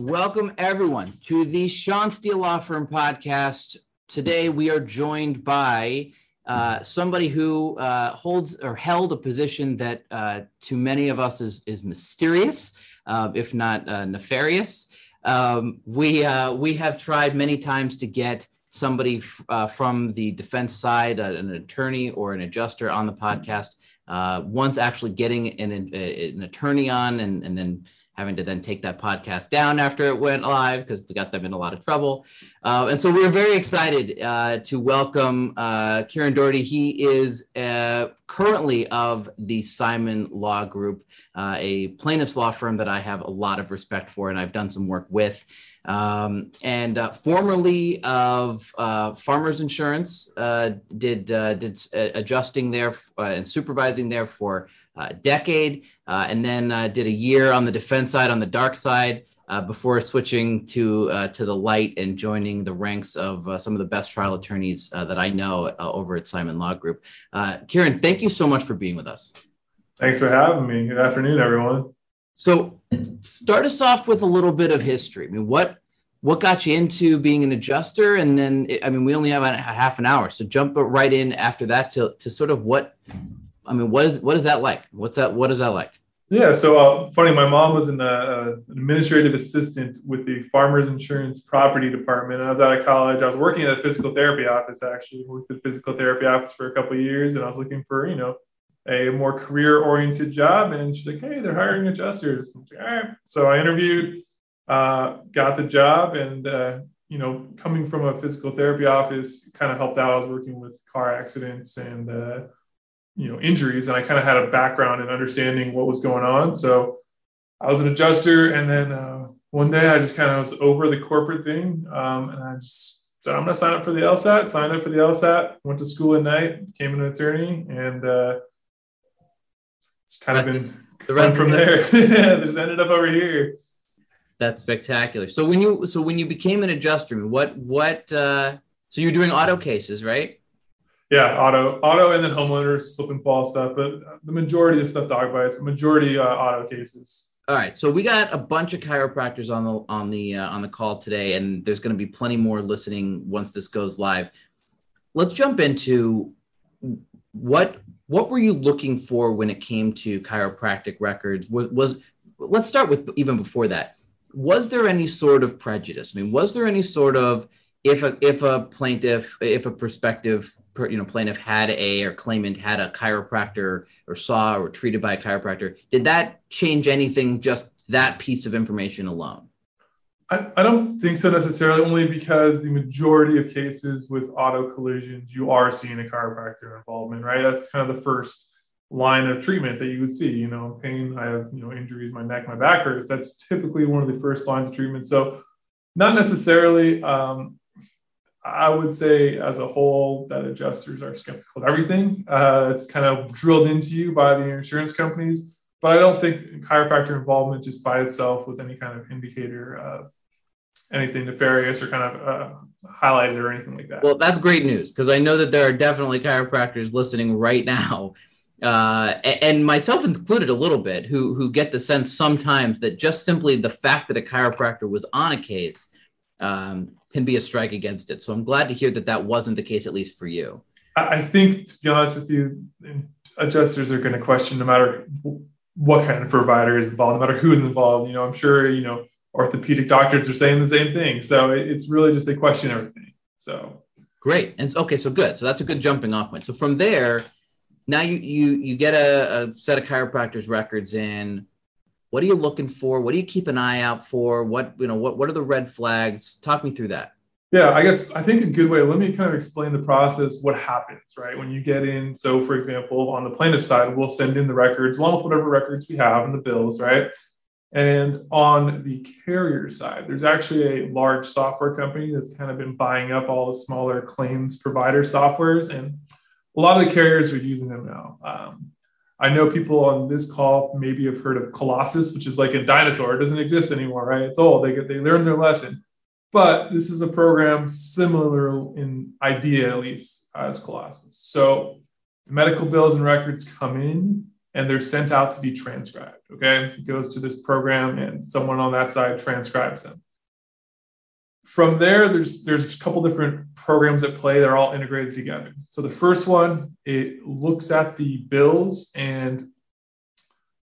Welcome, everyone, to the Shawn Steel Law Firm podcast. Today, we are joined by uh, somebody who uh, holds or held a position that uh, to many of us is, is mysterious, uh, if not uh, nefarious. Um, we, uh, we have tried many times to get somebody f- from the defense side, an attorney or an adjuster on the podcast. once actually getting an, an attorney on and, and then having to then take that podcast down after it went live because we got them in a lot of trouble. Uh, and so we are very excited uh, to welcome uh, Kieran Doherty. He is uh, currently of the Simon Law Group, uh, a plaintiff's law firm that I have a lot of respect for and I've done some work with. Um, and uh, formerly of Farmers Insurance, did did adjusting there and supervising there for a decade, and then did a year on the defense side, on the dark side, Uh, before switching to uh, to the light and joining the ranks of uh, some of the best trial attorneys that I know over at Simon Law Group. Kieran, thank you so much for being with us. Thanks for having me. Good afternoon, everyone. So, start us off with a little bit of history. I mean, what what got you into being an adjuster? And then, I mean, we only have a half an hour, so jump right in after that to to sort of what. I mean, what is what is that like? What's that? What is that like? Yeah, so uh, funny. My mom was an, uh, an administrative assistant with the Farmers Insurance Property Department. I was out of college. I was working at a physical therapy office. Actually, worked at the physical therapy office for a couple of years, and I was looking for you know a more career oriented job. And she's like, hey, they're hiring adjusters. Like, All right. So I interviewed, uh, got the job, and, uh, you know, coming from a physical therapy office kind of helped out. I was working with car accidents and, uh, you know, injuries, and I kind of had a background in understanding what was going on. So I was an adjuster. And then uh, one day I just kind of was over the corporate thing. Um, and I just said, I'm going to sign up for the LSAT, signed up for the LSAT, went to school at night, became an attorney, and, uh, it's kind of been the rest from there. just ended up over here. That's spectacular. So when you so when you became an adjuster, what what uh, so you're doing auto cases, right? Yeah, auto, auto, and then homeowners, slip and fall stuff. But the majority of stuff dog bites, but majority uh, auto cases. All right, so we got a bunch of chiropractors on the on the uh, on the call today, and there's going to be plenty more listening once this goes live. Let's jump into what what were you looking for when it came to chiropractic records? Was, was let's start with even before that. Was there any sort of prejudice? I mean, was there any sort of if a if a plaintiff, if a prospective you know plaintiff had a or claimant had a chiropractor or saw or treated by a chiropractor, did that change anything? Just that piece of information alone? I, I don't think so necessarily, only because the majority of cases with auto collisions, you are seeing a chiropractor involvement, right? That's kind of the first line of treatment that you would see. You know, pain, I have, you know, injuries, my neck, my back hurts. That's typically one of the first lines of treatment. So, not necessarily, um, I would say as a whole that adjusters are skeptical of everything. Uh, it's kind of drilled into you by the insurance companies. But I don't think chiropractor involvement just by itself was any kind of indicator of anything nefarious or kind of uh, highlighted or anything like that. Well, that's great news because I know that there are definitely chiropractors listening right now, uh, and myself included a little bit, who who get the sense sometimes that just simply the fact that a chiropractor was on a case um, can be a strike against it. So I'm glad to hear that that wasn't the case, at least for you. I think, to be honest with you, adjusters are going to question no matter what kind of provider is involved, no matter who's involved. You know, I'm sure you know orthopedic doctors are saying the same thing. So it's really just a question everything. So great. And okay, so good. So that's a good jumping off point. So from there, now you you you get a, a set of chiropractors records in. What are you looking for? What do you keep an eye out for? What you know? What what are the red flags? Talk me through that. Yeah, I guess I think a good way. Let me kind of explain the process. What happens, right, when you get in? So, for example, on the plaintiff side, we'll send in the records along with whatever records we have and the bills, right? And on the carrier side, there's actually a large software company that's kind of been buying up all the smaller claims provider softwares. And a lot of the carriers are using them now. Um, I know people on this call maybe have heard of Colossus, which is like a dinosaur. It doesn't exist anymore, right? It's old. They, they learned their lesson. But this is a program similar in idea, at least, as Colossus. So medical bills and records come in and they're sent out to be transcribed. Okay. It goes to this program and someone on that side transcribes them. From there, there's there's a couple different programs at play. They're all integrated together. So the first one, it looks at the bills and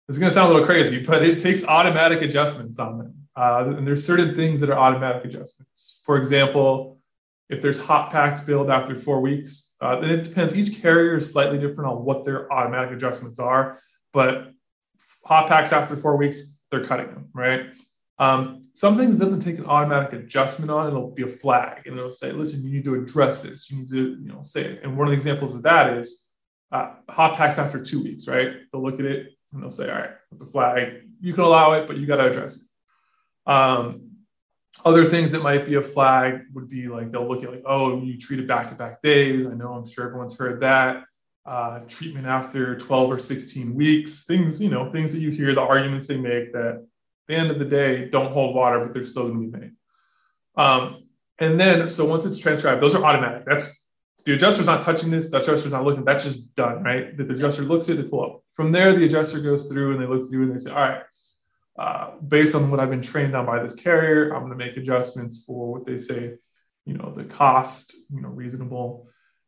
it's going to sound a little crazy, but it takes automatic adjustments on them. Uh, and there's certain things that are automatic adjustments. For example, if there's hot packs billed after four weeks, uh, then it depends. Each carrier is slightly different on what their automatic adjustments are, but hot packs after four weeks, they're cutting them, right? Um, some things doesn't take an automatic adjustment on, it'll be a flag and it'll say, listen, you need to address this. You need to, you know, say it. And one of the examples of that is uh, hot packs after two weeks, right? They'll look at it and they'll say, all right, with the flag, you can allow it, but you got to address it. Um, other things that might be a flag would be like they'll look at like, oh, you treated back-to-back days. I know I'm sure everyone's heard that. Uh, treatment after 12 or 16 weeks, things, you know, things that you hear, the arguments they make that at the end of the day don't hold water, but they're still going to be made. Um, and then, so once it's transcribed, those are automatic. That's the adjuster's not touching this, the adjuster's not looking, that's just done, right? The adjuster looks at it, pull up. From there, the adjuster goes through and they look through and they say, all right, uh, based on what I've been trained on by this carrier, I'm going to make adjustments for what they say, you know, the cost, you know, reasonable,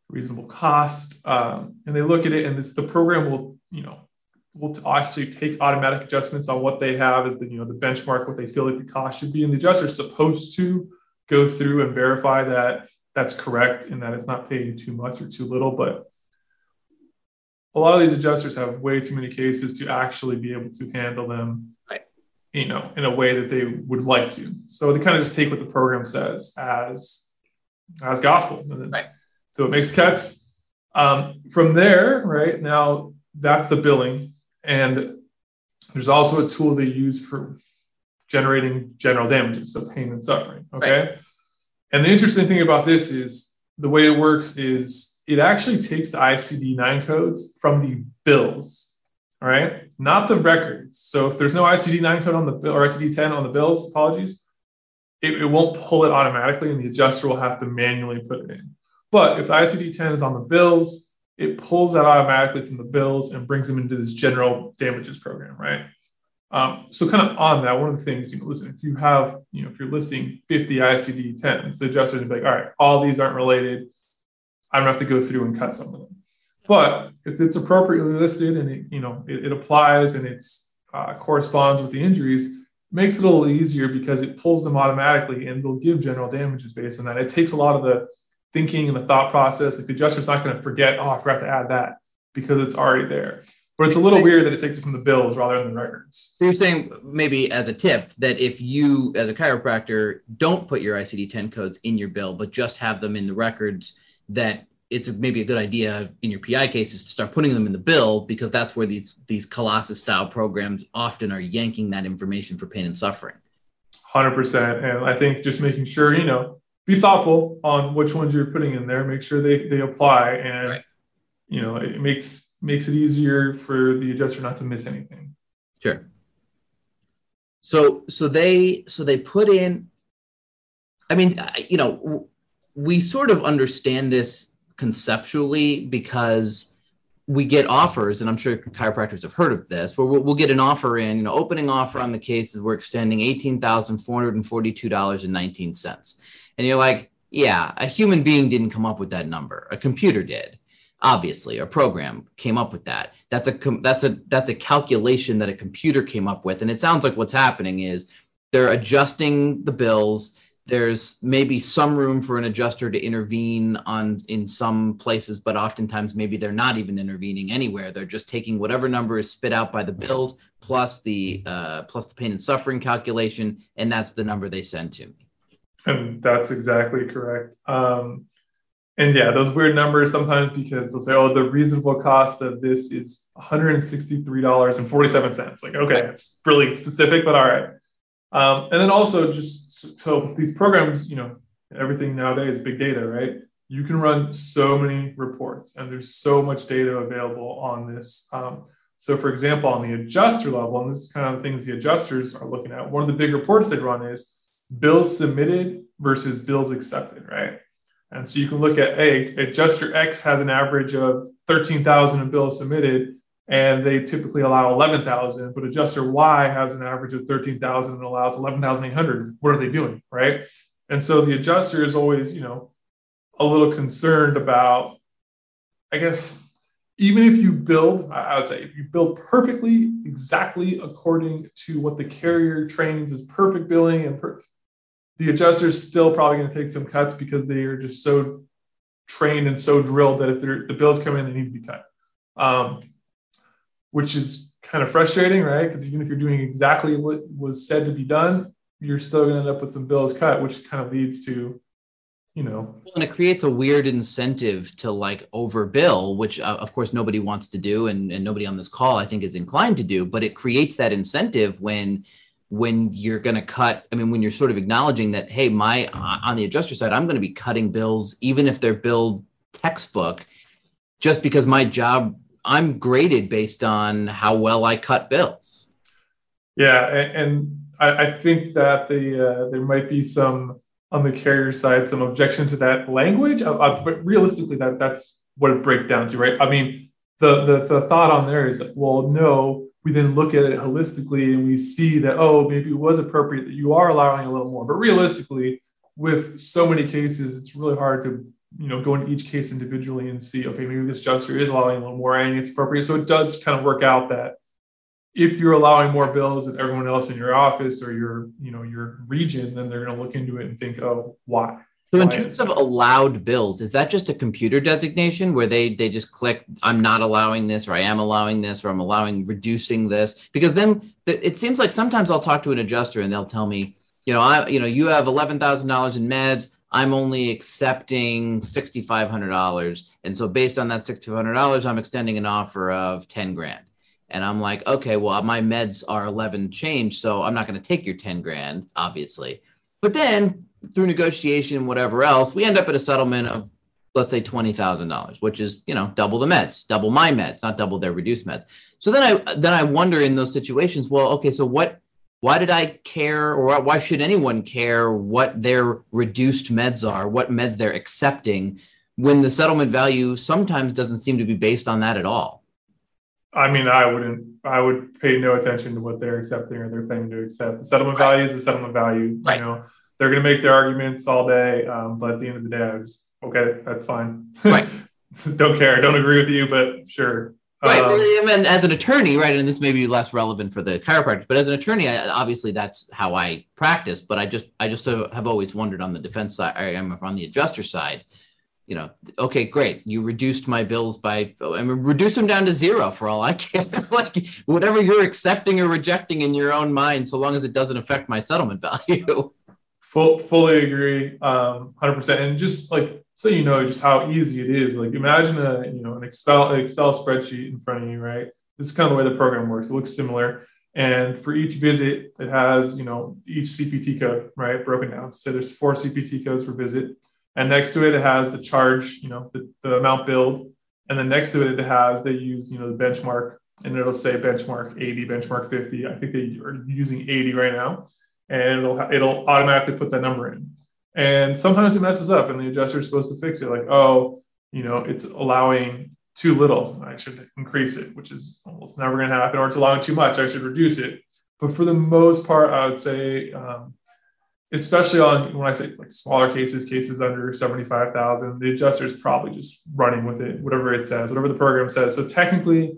reasonable cost. Um, and they look at it and it's the program will, you know, will actually take automatic adjustments on what they have as the, you know, the benchmark, what they feel like the cost should be. And the adjuster is supposed to go through and verify that that's correct and that it's not paying too much or too little. But a lot of these adjusters have way too many cases to actually be able to handle them, right. you know, in a way that they would like to. So they kind of just take what the program says as as gospel. Then, right. So it makes cuts. Um, from there, right now, that's the billing, and there's also a tool they use for generating general damages, so pain and suffering. Okay. Right. And the interesting thing about this is the way it works is it actually takes the ICD 9 codes from the bills, all right, not the records. So if there's no ICD 9 code on the bill or ICD 10 on the bills, apologies, it, it won't pull it automatically and the adjuster will have to manually put it in. But if the ICD 10 is on the bills, it pulls that automatically from the bills and brings them into this general damages program, right? Um, so kind of on that, one of the things, you know, listen, if you have, you know, if you're listing 50 ICD 10s, the adjuster be like, all right, all these aren't related. I'm gonna have to go through and cut some of them. But if it's appropriately listed and it, you know, it, it applies and it's uh, corresponds with the injuries, makes it a little easier because it pulls them automatically and they'll give general damages based on that. It takes a lot of the thinking and the thought process. Like the adjuster's not going to forget, oh, I forgot to add that because it's already there. But it's a little weird that it takes it from the bills rather than the records. So you're saying maybe as a tip that if you, as a chiropractor, don't put your ICD 10 codes in your bill, but just have them in the records, that it's maybe a good idea in your PI cases to start putting them in the bill because that's where these these Colossus style programs often are yanking that information for pain and suffering. Hundred percent, and I think just making sure you know be thoughtful on which ones you're putting in there. Make sure they they apply, and right. you know it makes makes it easier for the adjuster not to miss anything. Sure. So so they so they put in. I mean, you know, we sort of understand this conceptually because we get offers, and I'm sure chiropractors have heard of this, where we'll, we'll get an offer in, you know, opening offer on the case is we're extending $18,442.19. And you're like, yeah, a human being didn't come up with that number, a computer did obviously. A program came up with that. That's a that's a that's a calculation that a computer came up with. And it sounds like what's happening is they're adjusting the bills. There's maybe some room for an adjuster to intervene on in some places but oftentimes maybe they're not even intervening anywhere. They're just taking whatever number is spit out by the bills plus the uh, plus the pain and suffering calculation and that's the number they send to me and that's exactly correct um, and yeah, those weird numbers sometimes because they'll say, oh, the reasonable cost of this is $163.47. Like, okay, it's really specific, but all right. Um, and then also just so these programs, you know, everything nowadays, big data, right? You can run so many reports and there's so much data available on this. Um, so for example, on the adjuster level, and this is kind of things the adjusters are looking at, one of the big reports they run is bills submitted versus bills accepted, right? And so you can look at, hey, adjuster X has an average of 13,000 in bills submitted. and they typically allow 11,000, but adjuster Y has an average of 13,000 and allows 11,800. What are they doing, right? And so the adjuster is always, you know, a little concerned about, I guess, even if you build, I would say, if you build perfectly, exactly according to what the carrier trains as perfect billing and per- the adjusters still probably going to take some cuts because they are just so trained and so drilled that if the bills come in, they need to be cut. Um, which is kind of frustrating, right? Because even if you're doing exactly what was said to be done, you're still going to end up with some bills cut, which kind of leads to, you know, and it creates a weird incentive to like overbill, which uh, of course nobody wants to do, and, and nobody on this call I think is inclined to do. But it creates that incentive when when you're going to cut i mean when you're sort of acknowledging that hey my on the adjuster side i'm going to be cutting bills even if they're billed textbook just because my job I'm graded based on how well I cut bills. Yeah, and, I, think that the uh, there might be some on the carrier side some objection to that language, uh, uh, but realistically, that that's what it breaks down to, right? I mean, the, the the thought on there is well, no. We then look at it holistically and we see that oh, maybe it was appropriate that you are allowing a little more, but realistically, with so many cases, it's really hard to you know, go into each case individually and see, okay, maybe this adjuster is allowing a little more and it's appropriate. So it does kind of work out that if you're allowing more bills than everyone else in your office or your, you know, your region, then they're going to look into it and think, oh, why? So in terms of allowed bills, is that just a computer designation where they they just click I'm not allowing this or I am allowing this or I'm allowing reducing this? Because then it seems like sometimes I'll talk to an adjuster and they'll tell me, you know, I you know, you have eleven thousand dollars in meds. I'm only accepting $6,500. And so based on that $6,500, I'm extending an offer of 10 grand. And I'm like, okay, well, my meds are 11 change. So I'm not going to take your 10 grand, obviously. But then through negotiation, whatever else, we end up at a settlement of, let's say $20,000, which is, you know, double the meds, double my meds, not double their reduced meds. So then I, then I wonder in those situations, well, okay, so what, why did I care, or why should anyone care what their reduced meds are, what meds they're accepting, when the settlement value sometimes doesn't seem to be based on that at all? I mean, I wouldn't. I would pay no attention to what they're accepting or they're claiming to accept. The settlement right. value is the settlement value. Right. You know, they're going to make their arguments all day, um, but at the end of the day, I just okay, that's fine. Right. Don't care. Don't agree with you, but sure. Right. Um, I mean, as an attorney, right, and this may be less relevant for the chiropractor, but as an attorney, I, obviously that's how I practice. But I just, I just have always wondered on the defense side, I am on the adjuster side. You know, okay, great. You reduced my bills by, I mean, reduce them down to zero for all I care. like whatever you're accepting or rejecting in your own mind, so long as it doesn't affect my settlement value. Full, fully agree, um, hundred percent. And just like so, you know, just how easy it is. Like imagine a you know an Excel Excel spreadsheet in front of you, right? This is kind of the way the program works. It looks similar, and for each visit, it has you know each CPT code, right, broken down. So there's four CPT codes per visit, and next to it, it has the charge, you know, the, the amount billed, and then next to it, it has they use you know the benchmark, and it'll say benchmark 80, benchmark 50. I think they are using 80 right now and it'll it'll automatically put that number in. And sometimes it messes up, and the adjuster is supposed to fix it. Like, oh, you know, it's allowing too little. I should increase it, which is almost never going to happen. Or it's allowing too much. I should reduce it. But for the most part, I would say, um, especially on when I say like smaller cases, cases under seventy-five thousand, the adjuster is probably just running with it, whatever it says, whatever the program says. So technically,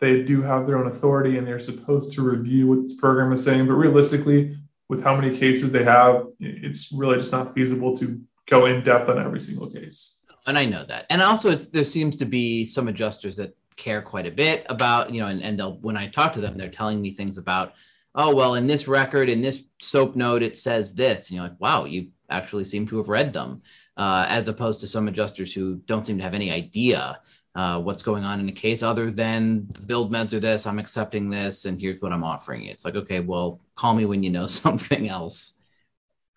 they do have their own authority, and they're supposed to review what this program is saying. But realistically, with how many cases they have, it's really just not feasible to go in depth on every single case. And I know that. And also, there seems to be some adjusters that care quite a bit about, you know, and, and they'll, when I talk to them, they're telling me things about, oh, well, in this record, in this soap note, it says this. And you're like, wow, you actually seem to have read them, uh, as opposed to some adjusters who don't seem to have any idea uh, what's going on in the case other than billed meds or this i'm accepting this and here's what i'm offering you. It's like okay well call me when you know something else.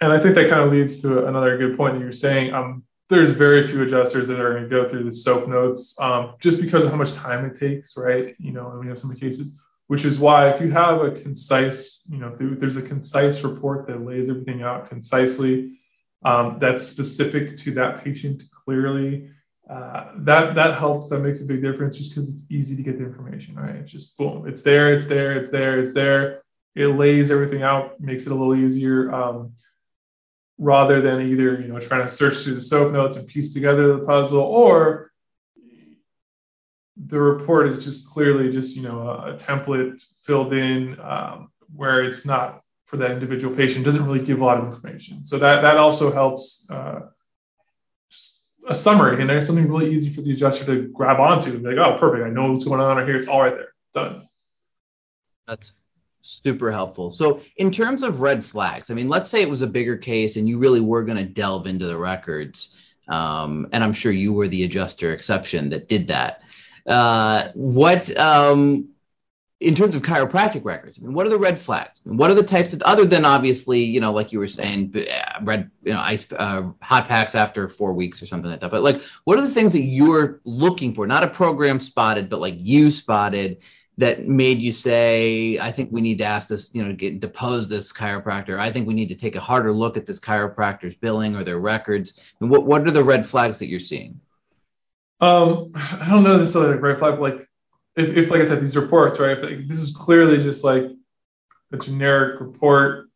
And i think that kind of leads to another good point that you're saying. Um, there's very few adjusters that are going to go through the soap notes um, just because of how much time it takes right? You know and we have some cases which is why if you have a concise you know there's a concise report that lays everything out concisely um, that's specific to that patient clearly uh, that that helps. That makes a big difference just because it's easy to get the information, right? It's just boom, it's there, it's there, it's there, it's there. It lays everything out, makes it a little easier. Um, rather than either you know trying to search through the soap notes and piece together the puzzle or the report is just clearly just you know a, a template filled in um, where it's not for that individual patient doesn't really give a lot of information so that that also helps uh, a summary and there's something really easy for the adjuster to grab onto and be like oh perfect i know what's going on right here it's all right there done. That's super helpful. So in terms of red flags i mean let's say it was a bigger case and you really were going to delve into the records um, and i'm sure you were the adjuster exception that did that. Uh, what um, in terms of chiropractic records, I mean, what are the red flags? I mean, what are the types of, other than obviously, you know, like you were saying, uh, red, you know, ice, uh, hot packs after four weeks or something like that. But like, what are the things that you're looking for? Not a program spotted, but like you spotted that made you say, I think we need to ask this, you know, get depose this chiropractor. I think we need to take a harder look at this chiropractor's billing or their records. And what, what are the red flags that you're seeing? Um, I don't know this is like red flag. Like, if, if like I said, these reports, right? If like, this is clearly just like a generic report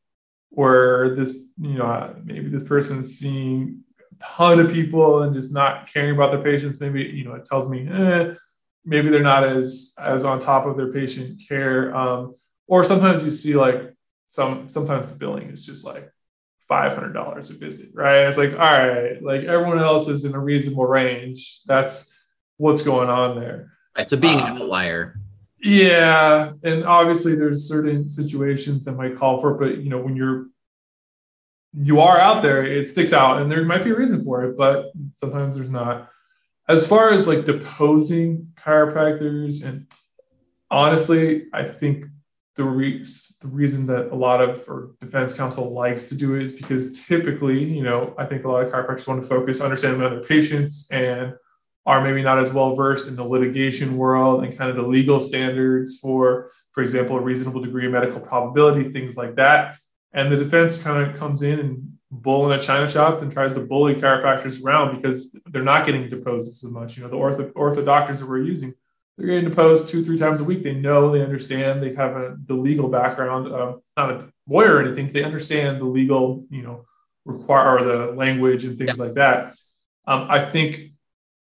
where this, you know, maybe this person is seeing a ton of people and just not caring about their patients. Maybe you know, it tells me, eh, maybe they're not as as on top of their patient care. Um, or sometimes you see like some sometimes the billing is just like $500 a visit, right? It's like, all right, like everyone else is in a reasonable range. That's what's going on there. Right. So being uh, an outlier. Yeah. And obviously there's certain situations that might call for it, but you know, when you're, you are out there, it sticks out and there might be a reason for it, but sometimes there's not. As far as like deposing chiropractors and honestly, I think the, re- the reason that a lot of or defense counsel likes to do it is because typically, you know, I think a lot of chiropractors want to focus, understand other patients, and are maybe not as well versed in the litigation world and kind of the legal standards for, for example, a reasonable degree of medical probability, things like that. And the defense kind of comes in and bull in a china shop and tries to bully chiropractors around because they're not getting deposed as much. You know, the ortho, ortho doctors that we're using they're getting deposed two, three times a week. They know, they understand, they have a, the legal background. Uh, not a lawyer or anything. They understand the legal, you know, require or the language and things yeah. like that. Um, I think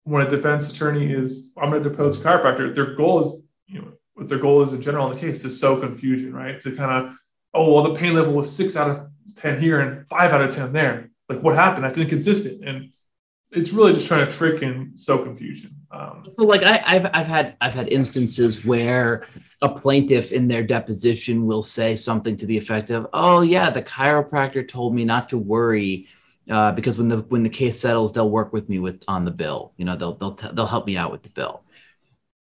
when a defense attorney is, I'm going to depose a chiropractor. Their goal is, you know, what their goal is in general in the case to sow confusion, right? To kind of, oh, well, the pain level was six out of ten here and five out of ten there. Like, what happened? That's inconsistent. And it's really just trying to trick and sow confusion. Um, like I, have I've had I've had instances where a plaintiff in their deposition will say something to the effect of, "Oh yeah, the chiropractor told me not to worry uh, because when the when the case settles, they'll work with me with on the bill. You know, they'll they'll t- they'll help me out with the bill."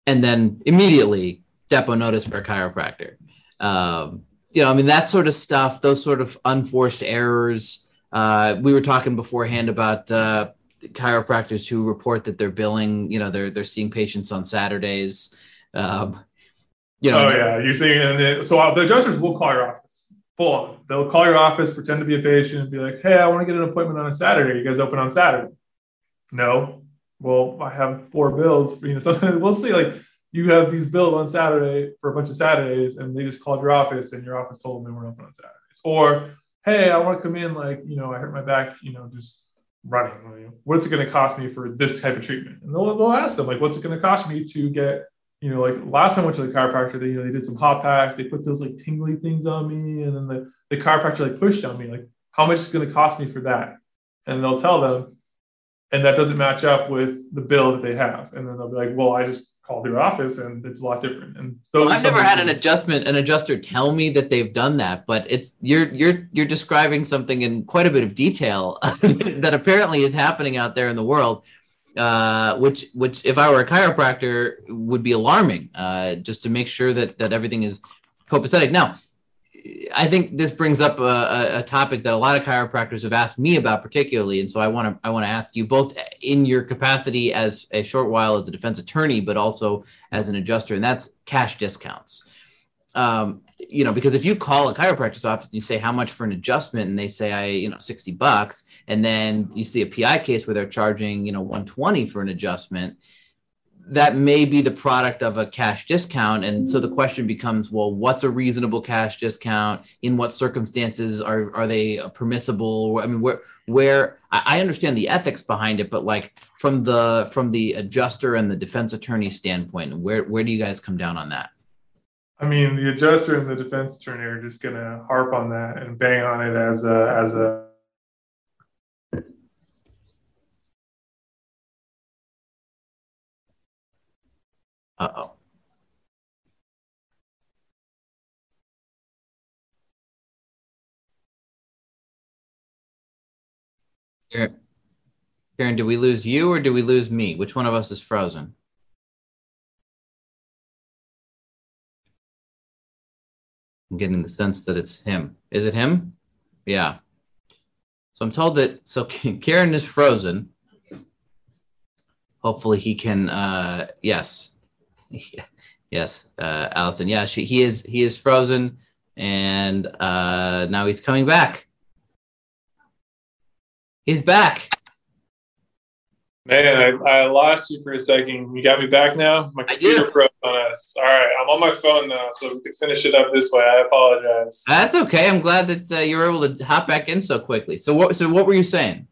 And then immediately, depo notice for a chiropractor. Um, you know, I mean that sort of stuff, those sort of unforced errors. Uh, we were talking beforehand about. Uh, chiropractors who report that they're billing, you know, they're they're seeing patients on Saturdays. Um, you know, oh yeah, you're seeing, and then, so uh, the adjusters will call office full on. They'll call your office, pretend to be a patient, and be like, "Hey, I want to get an appointment on a Saturday. You guys open on Saturday?" No. Well, I have four bills. You know, sometimes we'll see like you have these billed on Saturday for a bunch of Saturdays, and they just called your office, and your office told them they weren't open on Saturdays. Or, hey, I want to come in, like, you know, I hurt my back, you know, just running. What's it going to cost me for this type of treatment? And they'll, they'll ask them, like, what's it going to cost me to get, you know, like last time I went to the chiropractor, they, you know, they did some hot packs, they put those like tingly things on me. And then the, the chiropractor like pushed on me, like, how much is going to cost me for that? And they'll tell them, and that doesn't match up with the bill that they have. And then they'll be like, well, I just called your office and it's a lot different. And those well, I've never had an adjustment, an adjuster tell me that they've done that, but it's you're you're you're describing something in quite a bit of detail that apparently is happening out there in the world. Uh, which which if I were a chiropractor would be alarming, uh, just to make sure that that everything is copacetic. Now, I think this brings up a, a, topic that a lot of chiropractors have asked me about, particularly, and so I want to I want to ask you both in your capacity as a short while as a defense attorney, but also as an adjuster, and that's cash discounts. Um, you know, because if you call a chiropractor's office and you say how much for an adjustment, and they say I, you know, sixty bucks, and then you see a PI case where they're charging, you know, one twenty for an adjustment, that may be the product of a cash discount. And so the question becomes, well, what's a reasonable cash discount? In what circumstances are are they permissible? I mean, where where I understand the ethics behind it, but like from the from the adjuster and the defense attorney standpoint, where where do you guys come down on that? I mean, the adjuster and the defense attorney are just going to harp on that and bang on it as a as a Uh oh. Kieran, do we lose you or do we lose me? Which one of us is frozen? I'm getting the sense that it's him. Is it him? Yeah. So I'm told that, so Kieran is frozen. Hopefully he can, uh, yes. yes, uh, Allison. Yeah, she, he is, he is frozen and uh, now he's coming back. He's back. Man, I, I lost you for a second. You got me back now? My computer froze on us. All right, I'm on my phone now, so we can finish it up this way. I apologize. That's okay. I'm glad that uh, you were able to hop back in so quickly. So what? So what were you saying?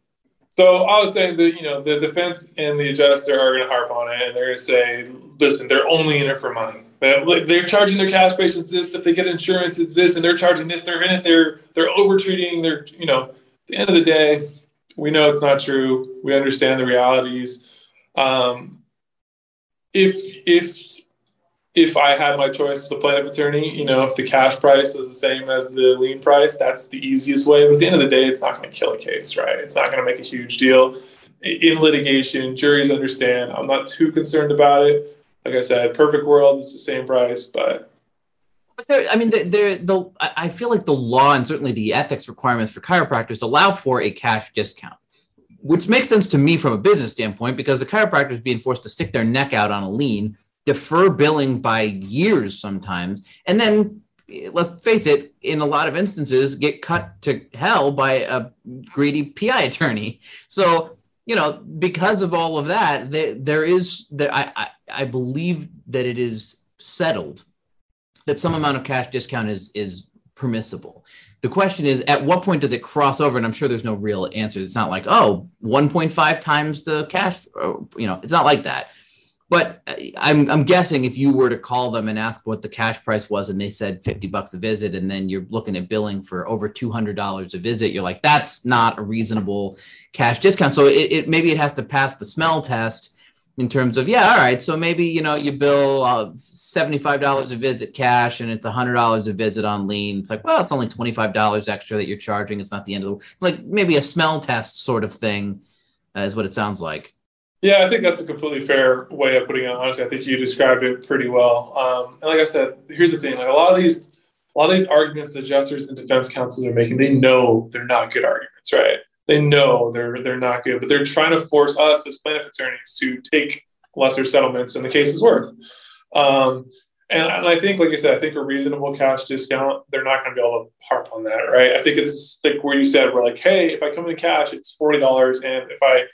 So I was saying that you know the defense and the adjuster are going to harp on it, and they're going to say, "Listen, they're only in it for money. They're charging their cash patients this. If they get insurance, it's this, and they're charging this. They're in it. They're they're over treating. They're you know, at the end of the day, we know it's not true. We understand the realities. Um, if if if I had my choice as the plaintiff attorney, you know, if the cash price was the same as the lien price, that's the easiest way. But at the end of the day, it's not going to kill a case, right? It's not going to make a huge deal. In litigation, juries understand. I'm not too concerned about it. Like I said, perfect world is the same price, but but I mean, there, the I feel like the law and certainly the ethics requirements for chiropractors allow for a cash discount, which makes sense to me from a business standpoint because the chiropractor is being forced to stick their neck out on a lien, defer billing by years sometimes, and then let's face it, in a lot of instances, get cut to hell by a greedy PI attorney. So you know, because of all of that, there, there is there I, I I believe that it is settled that some amount of cash discount is is permissible. The question is, at what point does it cross over? And I'm sure there's no real answer. It's not like, oh, 1.5 times the cash. You know, it's not like that. But uh, I'm, I'm guessing if you were to call them and ask what the cash price was, and they said 50 bucks a visit, and then you're looking at billing for over $200 a visit, you're like, that's not a reasonable cash discount. So it, it maybe it has to pass the smell test in terms of yeah all right so maybe you know you bill uh, $75 a visit cash and it's $100 a visit on lien. It's like well it's only $25 extra that you're charging. It's not the end of the like maybe a smell test sort of thing uh, is what it sounds like. Yeah i think that's a completely fair way of putting it. Honestly i think you described it pretty well. Um, and like i said here's the thing like a lot of these a lot of these arguments adjusters and defense counsels are making they know they're not good arguments right they know they're they're not good, but they're trying to force us as plaintiff attorneys to take lesser settlements than the case is worth. Um, and, and, I think, like I said, I think a reasonable cash discount, they're not going to be able to harp on that, right? I think it's like where you said, we're like, hey, if I come in cash, it's forty dollars, and if I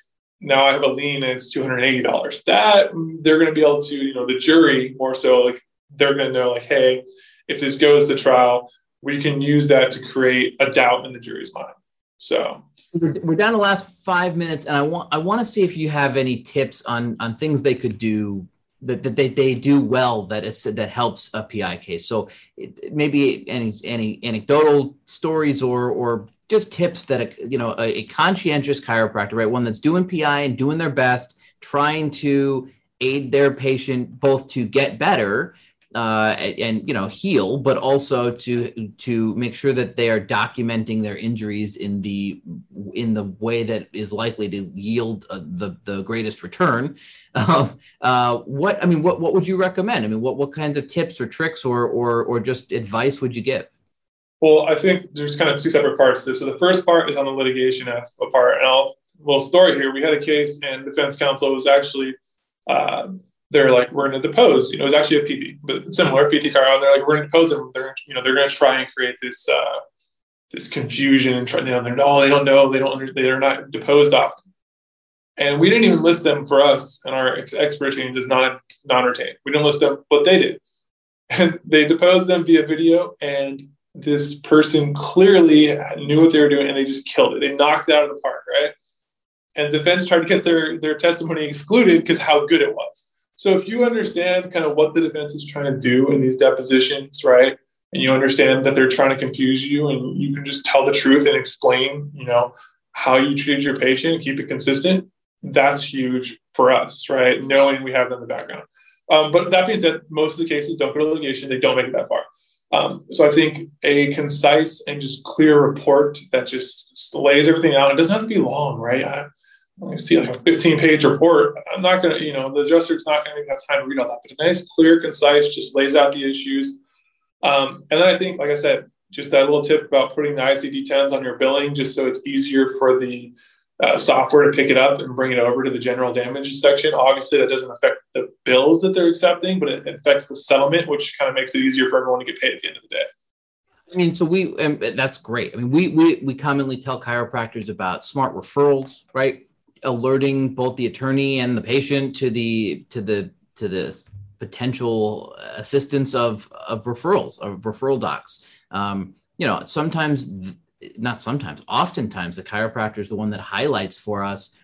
now I have a lien and it's two hundred eighty dollars, that they're going to be able to, you know, the jury more so, like they're going to know, like, hey, if this goes to trial, we can use that to create a doubt in the jury's mind. So we're down to the last five minutes, and I want I want to see if you have any tips on on things they could do that, that they, they do well that is that helps a PI case. So it, maybe any any anecdotal stories or or just tips that a, you know a, a conscientious chiropractor, right, one that's doing PI and doing their best, trying to aid their patient both to get better uh, and you know heal, but also to to make sure that they are documenting their injuries in the in the way that is likely to yield uh, the the greatest return. Uh, uh, what I mean, what what would you recommend? I mean, what what kinds of tips or tricks or or or just advice would you give? Well, I think there's kind of two separate parts to this. So the first part is on the litigation aspect part, and I'll little story here. We had a case, and defense counsel was actually uh, they're like, we're going to depose. You know, it was actually a PT, but similar PT car. And they're like, we're going to depose them. They're, you know, they're going to try and create this, uh, this confusion and try, you know, they're no, they don't know, they don't, they're not deposed often. And we didn't even list them for us, and our expert team does not non-retain. We didn't list them, but they did. And they deposed them via video, and this person clearly knew what they were doing, and they just killed it. They knocked it out of the park, right? And defense tried to get their their testimony excluded because how good it was. So if you understand kind of what the defense is trying to do in these depositions, right? And you understand that they're trying to confuse you and you can just tell the truth and explain, you know, how you treated your patient keep it consistent, that's huge for us, right? Knowing we have them in the background. Um, but that being said, most of the cases don't go to litigation, they don't make it that far. Um, so I think a concise and just clear report that just lays everything out. It doesn't have to be long, right? I, I see like a 15 page report. I'm not going to, you know, the adjuster's not going to have time to read all that, but a nice, clear, concise, just lays out the issues. Um, and then I think, like I said, just that little tip about putting the ICD 10s on your billing, just so it's easier for the uh, software to pick it up and bring it over to the general damages section. Obviously, that doesn't affect the bills that they're accepting, but it affects the settlement, which kind of makes it easier for everyone to get paid at the end of the day. I mean, so we and that's great. I mean, we we we commonly tell chiropractors about smart referrals, right? Alerting both the attorney and the patient to the to the to the potential assistance of of referrals of referral docs. Um, you know, sometimes not sometimes, oftentimes the chiropractor is the one that highlights for us,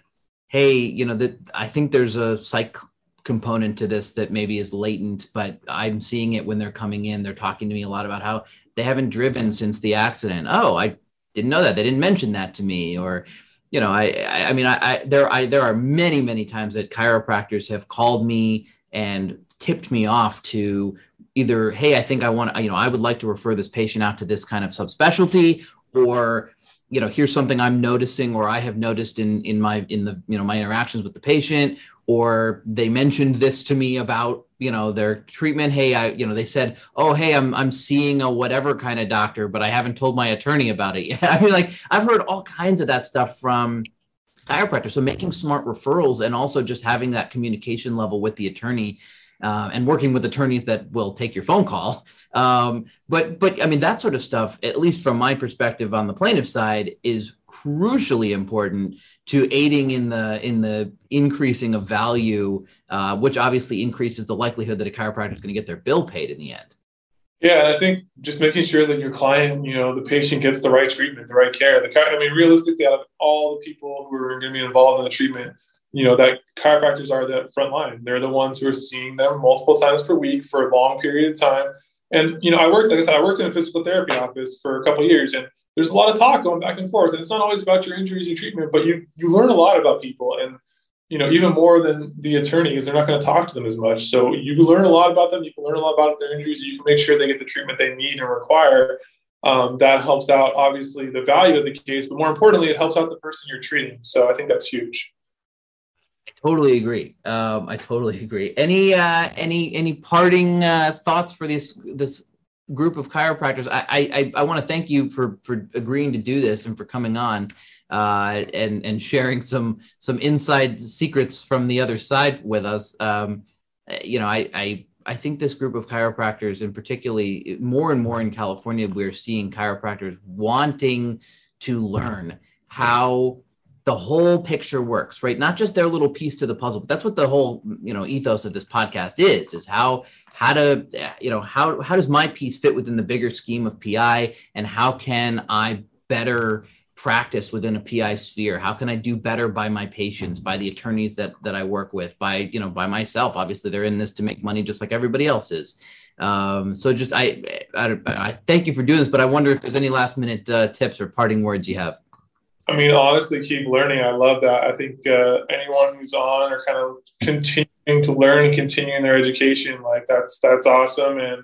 hey, you know, that I think there's a psych component to this that maybe is latent, but I'm seeing it when they're coming in. They're talking to me a lot about how they haven't driven since the accident. Oh, I didn't know that. They didn't mention that to me. Or, you know, I I mean, I, I there I there are many, many times that chiropractors have called me and tipped me off to either, hey, I think I want, you know, I would like to refer this patient out to this kind of subspecialty, or you know here's something i'm noticing or i have noticed in in my in the you know my interactions with the patient or they mentioned this to me about you know their treatment hey i you know they said oh hey i'm i'm seeing a whatever kind of doctor but i haven't told my attorney about it yet i mean like i've heard all kinds of that stuff from chiropractors so making smart referrals and also just having that communication level with the attorney uh, and working with attorneys that will take your phone call. Um, but but I mean that sort of stuff, at least from my perspective on the plaintiff side, is crucially important to aiding in the in the increasing of value, uh, which obviously increases the likelihood that a chiropractor is going to get their bill paid in the end. Yeah, and I think just making sure that your client, you know, the patient gets the right treatment, the right care. The I mean, realistically, out of all the people who are going to be involved in the treatment, you know that chiropractors are the front line they're the ones who are seeing them multiple times per week for a long period of time and you know i worked like i said i worked in a physical therapy office for a couple years and there's a lot of talk going back and forth and it's not always about your injuries and treatment but you you learn a lot about people and you know even more than the attorneys they're not going to talk to them as much. So you learn a lot about them you can learn a lot about their injuries you can make sure they get the treatment they need and require. Um, that helps out obviously the value of the case but more importantly it helps out the person you're treating. So i think that's huge totally agree. Um, I totally agree. Any uh, any any parting uh, thoughts for this this group of chiropractors? I I, I want to thank you for for agreeing to do this and for coming on uh, and and sharing some some inside secrets from the other side with us. Um, you know, I I. I think this group of chiropractors, and particularly more and more in California, we're seeing chiropractors wanting to learn how the whole picture works right? Not just their little piece to the puzzle but that's what the whole you know ethos of this podcast is is how how to you know how how does my piece fit within the bigger scheme of pi and how can i better practice within a pi sphere? How can i do better by my patients by the attorneys that that i work with by you know by myself? Obviously they're in this to make money just like everybody else is. Um, so just I, I, I thank you for doing this but i wonder if there's any last minute uh, tips or parting words you have I mean, honestly, keep learning. I love that. I think uh, anyone who's on or kind of continuing to learn continuing their education, like that's that's awesome. And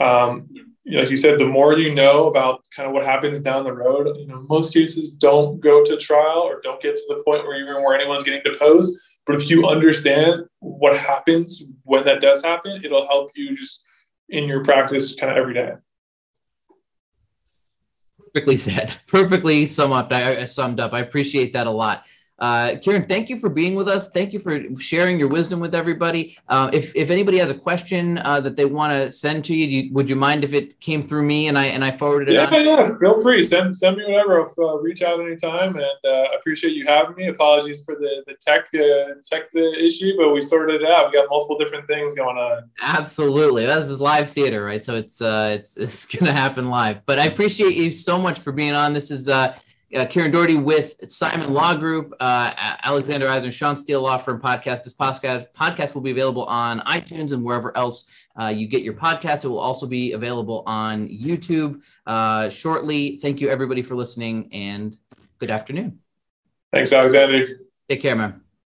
um, like you said, the more you know about kind of what happens down the road, you know, most cases don't go to trial or don't get to the point where even where anyone's getting deposed. But if you understand what happens when that does happen, it'll help you just in your practice kind of every day perfectly said perfectly summed up I, summed up. I appreciate that a lot Uh, Kieran, thank you for being with us. Thank you for sharing your wisdom with everybody. Uh, if, if anybody has a question uh, that they want to send to you, you, would you mind if it came through me and I and I forwarded it? Yeah, on? yeah. Feel free. Send send me whatever. Uh, reach out anytime, and uh, appreciate you having me. Apologies for the the tech uh, tech issue, but we sorted it out. We got multiple different things going on. Absolutely, this is live theater, right? So it's it's it's gonna happen live. But I appreciate you so much for being on. This is uh, Kieran Doherty with Simon Law Group, uh, Alexander Eisner, Shawn Steel Law Firm podcast. This podcast podcast will be available on iTunes and wherever else uh, you get your podcast. It will also be available on YouTube uh, shortly. Thank you, everybody, for listening, and good afternoon. Thanks, Alexander. Take care, man.